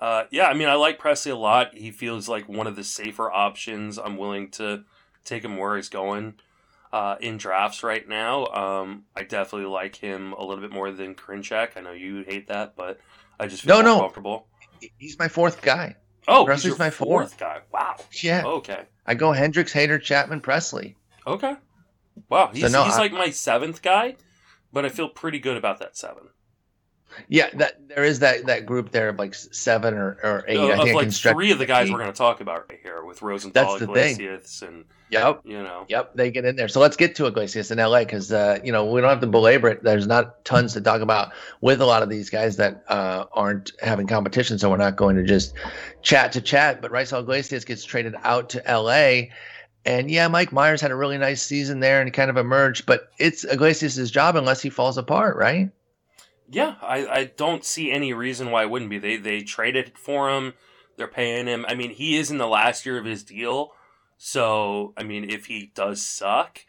uh, yeah, I mean, I like Pressly a lot. He feels like one of the safer options. I'm willing to take him where he's going uh, in drafts right now. Um, I definitely like him a little bit more than Karinchak. I know you hate that, but I just feel No, no. comfortable. he's my fourth guy. Oh, Pressly's he's my fourth. guy. Wow. Yeah, Okay. I go Hendriks, Hader, Chapman, Pressly. Okay. Wow, he's, no, he's I- like my seventh guy, but I feel pretty good about that seven. Yeah, that there is that that group there of like seven or, or eight. I think of I like three of the guys eight. we're going to talk about right here with Rosenthal, That's the thing. Iglesias, and Yep. you know, Yep, they get in there. So let's get to Iglesias in LA because uh, you know we don't have to belabor it. There's not tons to talk about with a lot of these guys that uh, aren't having competition, so we're not going to just chat to chat. But Raisel Iglesias gets traded out to LA, and yeah, Mike Mayers had a really nice season there and kind of emerged. But it's Iglesias' job unless he falls apart, right? Yeah, I, I don't see any reason why it wouldn't be. They they traded for him. They're paying him. I mean, he is in the last year of his deal, so I mean, if he does suck,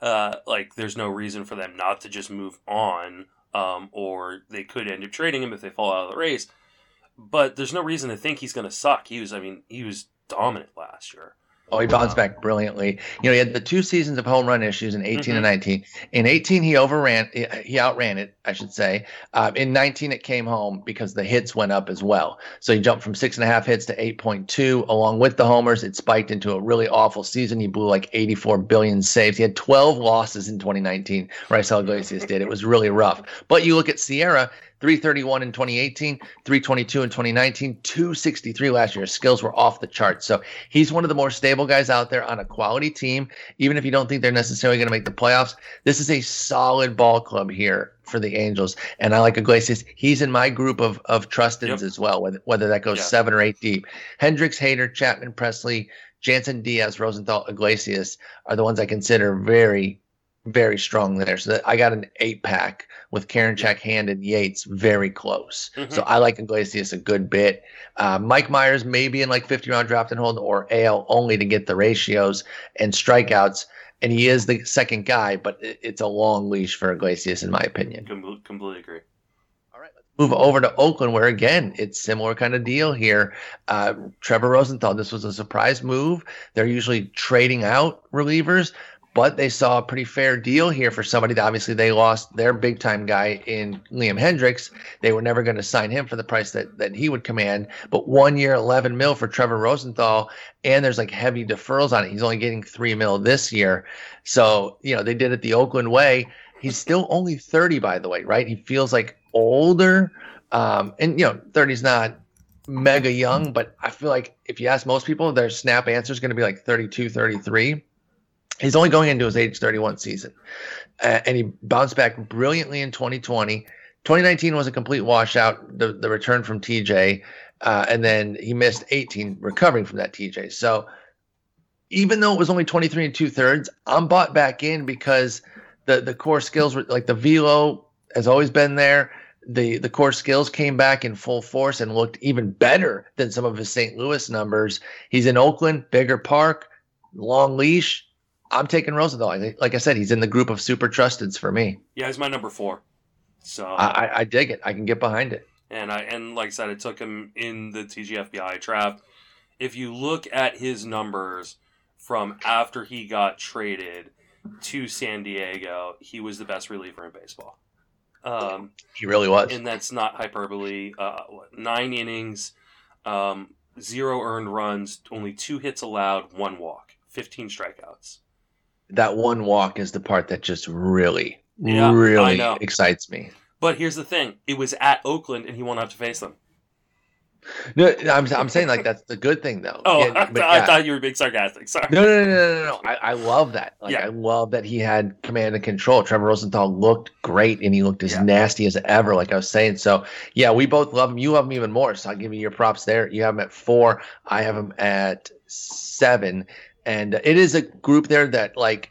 uh, like there's no reason for them not to just move on. Um, or they could end up trading him if they fall out of the race. But there's no reason to think he's going to suck. He was, I mean, he was dominant last year. Oh, he bounced back brilliantly. You know, he had the two seasons of home run issues in 18 Mhm. and 19. In 18, he overran, he outran it, I should say. Uh, in 19, it came home because the hits went up as well. So he jumped from six and a half hits to 8.2. Along with the homers, it spiked into a really awful season. He blew like 84 billion saves. He had 12 losses in 2019. Raisel Iglesias did. It was really rough. But you look at SIERA. 331 in 2018, 322 in 2019, 263 last year. His skills were off the charts. So he's one of the more stable guys out there on a quality team. Even if you don't think they're necessarily going to make the playoffs, this is a solid ball club here for the Angels. And I like Iglesias. He's in my group of of trusteds Yep. as well, whether, whether that goes Yeah. seven or eight deep. Hendriks, Hader, Chapman, Pressly, Jansen, Diaz, Rosenthal, Iglesias are the ones I consider very, very strong there. So that I got an eight pack with Karinchak, Hand, and Yates very close. Mhm. So I like Iglesias a good bit. Uh, Mike Mayers maybe in like 50 round draft and hold or AL only to get the ratios and strikeouts. And he is the second guy, but it's a long leash for Iglesias, in my opinion. Com- completely agree. All right, let's move over to Oakland, where again it's similar kind of deal here. Uh, Trevor Rosenthal, this was a surprise move. They're usually trading out relievers, but they saw a pretty fair deal here for somebody that obviously they lost their big time guy in Liam Hendriks. They were never going to sign him for the price that that he would command. But one year, eleven mil for Trevor Rosenthal, and there's like heavy deferrals on it. He's only getting three mil this year, so you know they did it the Oakland way. He's still only 30, by the way, right? He feels like older. Um, and, you know, 30 is not mega young, but I feel like if you ask most people, their snap answer is going to be like 32, 33. He's only going into his age 31 season. Uh, and he bounced back brilliantly in 2020. 2019 was a complete washout, the, the return from TJ. Uh, and then he missed 18 recovering from that TJ. So even though it was only 23 and two thirds, I'm bought back in because the, the core skills were like the velo has always been there. The the core skills came back in full force and looked even better than some of his St. Louis numbers. He's in Oakland, bigger park, long leash. I'm taking Rosenthal. I think, like I said, he's in the group of super trusteds for me. Yeah, he's my number four. So I, I, I dig it. I can get behind it. and I and like I said, I took him in the TGFBI draft. If you look at his numbers from after he got traded to San Diego, he was the best reliever in baseball. Um, He really was. and that's not hyperbole. Uh, nine innings, um, zero earned runs, only two hits allowed, one walk, fifteen strikeouts. That one walk is the part that just really, Yeah, really excites me. But here's the thing: it was at Oakland, and he won't have to face them. No, I'm, I'm saying like that's the good thing though. Oh, Yeah, *laughs* I, but I thought you were being sarcastic. Sorry. No, no, no, no, no, no. I, I love that. Like, Yeah. I love that he had command and control. Trevor Rosenthal looked great, and he looked as Yeah. nasty as ever. Like I was saying. So, yeah, we both love him. You love him even more. So I'll give you your props there. You have him at four. I have him at seven, and it is a group there that like.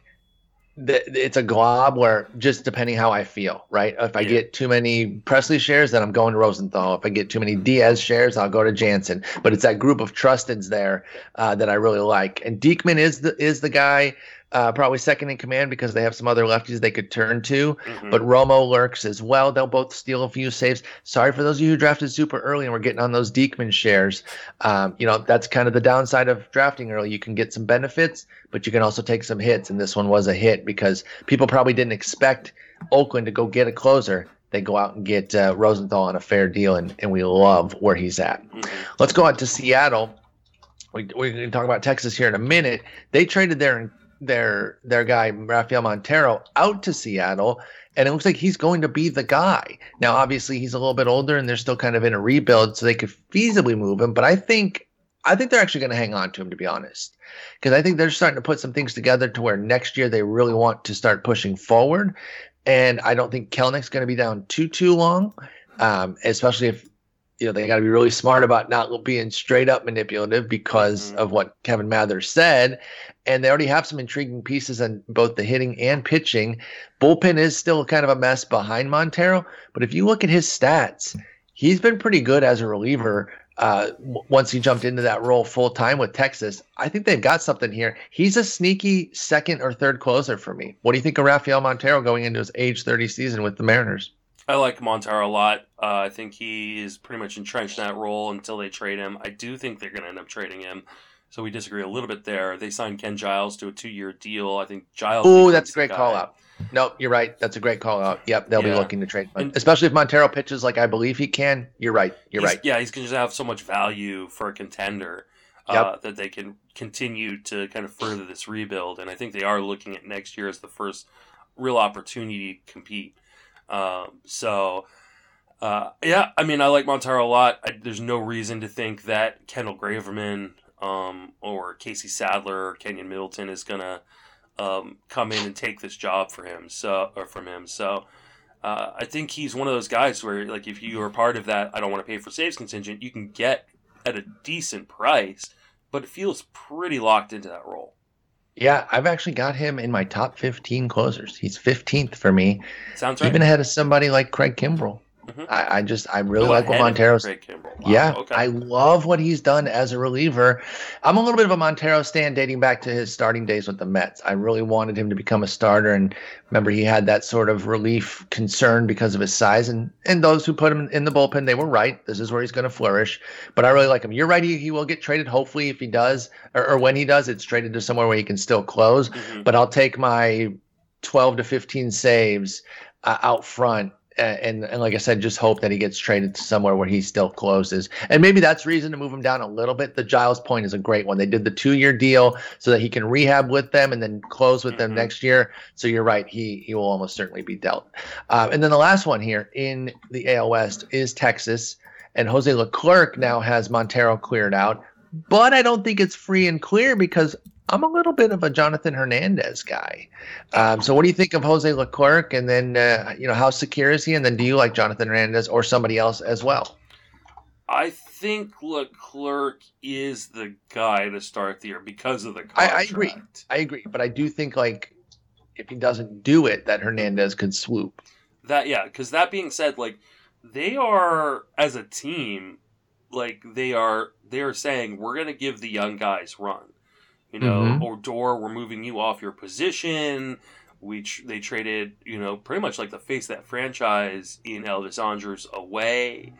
It's a glob where just depending how I feel, right? If I Yeah. get too many Pressly shares, then I'm going to Rosenthal. If I get too many Diaz shares, I'll go to Jansen. But it's that group of trusteds there uh, that I really like. And Diekman is the is the guy uh, probably second in command because they have some other lefties they could turn to. Mhm. But Romo lurks as well. They'll both steal a few saves. Sorry for those of you who drafted super early and we're getting on those Diekman shares. Um, you know that's kind of the downside of drafting early. You can get some benefits, but you can also take some hits. And this one was a hit because people probably didn't expect Oakland to go get a closer. They go out and get uh, Rosenthal on a fair deal, and, and we love where he's at. Mhm. Let's go out to Seattle. We, we're going to talk about Texas here in a minute. They traded their their their guy Rafael Montero out to Seattle, and it looks like he's going to be the guy. Now, obviously, he's a little bit older, and they're still kind of in a rebuild, so they could feasibly move him. But I think I think they're actually going to hang on to him, to be honest, because I think they're starting to put some things together to where next year they really want to start pushing forward. And I don't think Kelenic's going to be down too too long, um, especially if you know they got to be really smart about not being straight up manipulative because mm-hmm. of what Kevin Mather said. And they already have some intriguing pieces on both the hitting and pitching. Bullpen is still kind of a mess behind Montero, but if you look at his stats, he's been pretty good as a reliever uh, once he jumped into that role full time with Texas. I think they've got something here. He's a sneaky second or third closer for me. What do you think of Rafael Montero going into his age 30 season with the Mariners? I like Montero a lot. Uh, I think he is pretty much entrenched in that role until they trade him. I do think they're going to end up trading him. So we disagree a little bit there. They signed Ken Giles to a two-year deal. I think Giles. Oh, that's a great call out. No, you're right. That's a great call out. Yep, they'll yeah. be looking to trade, and, especially if Montero pitches like I believe he can. You're right. You're right. Yeah, he's going to have so much value for a contender uh, yep. that they can continue to kind of further this rebuild. And I think they are looking at next year as the first real opportunity to compete. Um, so. Uh, yeah, I mean, I like Montero a lot. I, there's no reason to think that Kendall Graveman um, or Casey Sadler or Keynan Middleton is gonna um, come in and take this job for him. So or from him. So uh, I think he's one of those guys where like if you are part of that, I don't want to pay for saves contingent. You can get at a decent price, but it feels pretty locked into that role. Yeah, I've actually got him in my top 15 closers. He's 15th for me. Sounds right. Even ahead of somebody like Craig Kimbrel. Mm-hmm. I, I, just I really like what Montero's. Wow. Yeah, okay. I love what he's done as a reliever. I'm a little bit of a Montero stand dating back to his starting days with the Mets. I really wanted him to become a starter, and remember he had that sort of relief concern because of his size. And and those who put him in the bullpen, they were right. This is where he's going to flourish. But I really like him. You're right. He, he will get traded. Hopefully, if he does, or, or when he does, it's traded to somewhere where he can still close. Mm-hmm. But I'll take my 12 to 15 saves uh, out front and and like I said, just hope that he gets traded to somewhere where he still closes. And maybe that's reason to move him down a little bit. The Giles point is a great one. They did the two year deal so that he can rehab with them and then close with mm-hmm. them next year. So you're right, he he will almost certainly be dealt. Uh, and then the last one here in the AL West is Texas, and Jose Leclerc now has Montero cleared out. But I don't think it's free and clear because I'm a little bit of a Jonathan Hernandez guy. Um, so, what do you think of Jose Leclerc? And then, uh, you know, how secure is he? And then, do you like Jonathan Hernandez or somebody else as well? I think Leclerc is the guy to start the year because of the contract. I, I agree. I agree, but I do think like if he doesn't do it, that Hernandez could swoop. That yeah, because that being said, like they are as a team, like they are they are saying we're gonna give the young guys run. You know, mm-hmm. Odor, we're moving you off your position. Which they traded, you know, pretty much like the face that franchise in Elvis Andrus away.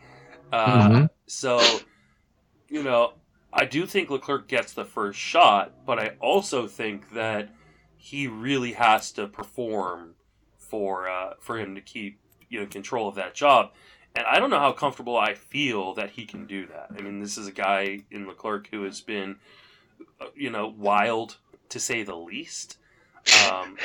Uh, mm-hmm. So, you know, I do think Leclerc gets the first shot, but I also think that he really has to perform for uh, for him to keep you know control of that job. And I don't know how comfortable I feel that he can do that. I mean, this is a guy in Leclerc who has been you know, wild to say the least. Um,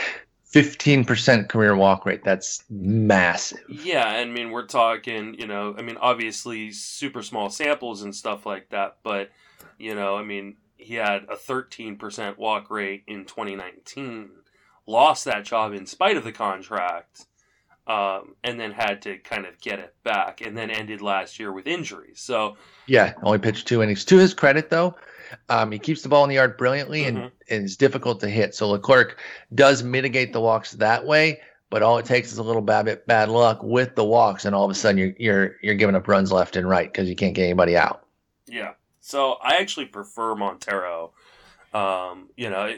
15% career walk rate. That's massive. Yeah, I mean, we're talking, you know, I mean, obviously super small samples and stuff like that, but, you know, I mean, he had a 13% walk rate in 2019, lost that job in spite of the contract, um, and then had to kind of get it back, and then ended last year with injuries. So, yeah, only pitched two innings. To his credit, though, um, he keeps the ball in the yard brilliantly mm-hmm. and, and it's difficult to hit. So Leclerc does mitigate the walks that way, but all it takes is a little bad bad luck with the walks, and all of a sudden you're you're you're giving up runs left and right because you can't get anybody out. Yeah. So I actually prefer Montero. Um, you know,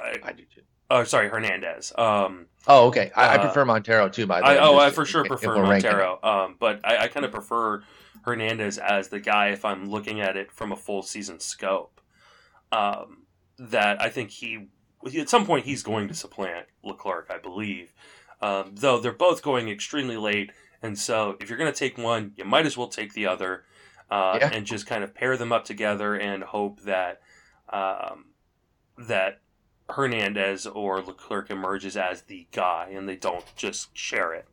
I, I do too. Oh, sorry, Hernandez. Um, oh, okay. I, uh, I, prefer Montero too. By the way, oh, I for sure prefer Montero. Um, but I, I kind of prefer Hernandez as the guy if I'm looking at it from a full season scope. Um, that I think he at some point he's going to supplant Leclerc, I believe. Um, though they're both going extremely late, and so if you're going to take one, you might as well take the other, uh, yeah. and just kind of pair them up together and hope that um, that Hernandez or Leclerc emerges as the guy, and they don't just share it.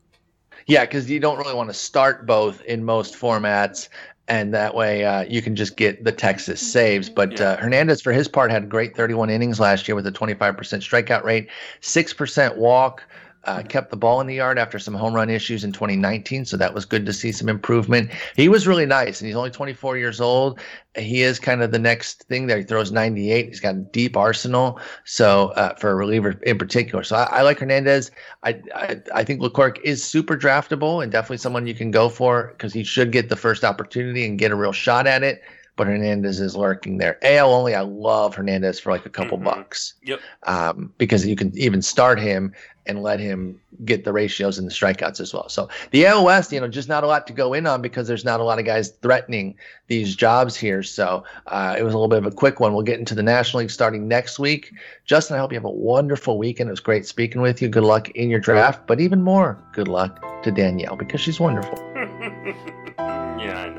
Yeah, because you don't really want to start both in most formats, and that way uh, you can just get the Texas saves. But Yeah. uh, Hernandez, for his part, had great 31 innings last year with a 25% strikeout rate, 6% walk. Uh, kept the ball in the yard after some home run issues in 2019, so that was good to see some improvement. He was really nice, and he's only 24 years old. He is kind of the next thing there. He throws 98. He's got a deep arsenal, so uh, for a reliever in particular. So I, I like Hernandez. I, I I think Leclerc is super draftable and definitely someone you can go for because he should get the first opportunity and get a real shot at it. But Hernandez is lurking there. AL only. I love Hernandez for like a couple Mhm. bucks. Yep. Um, because you can even start him and let him get the ratios and the strikeouts as well. So the AL West, you know, just not a lot to go in on because there's not a lot of guys threatening these jobs here. So uh, it was a little bit of a quick one. We'll get into the National League starting next week. Justin, I hope you have a wonderful weekend. It was great speaking with you. Good luck in your draft, but even more good luck to Danielle because she's wonderful. *laughs*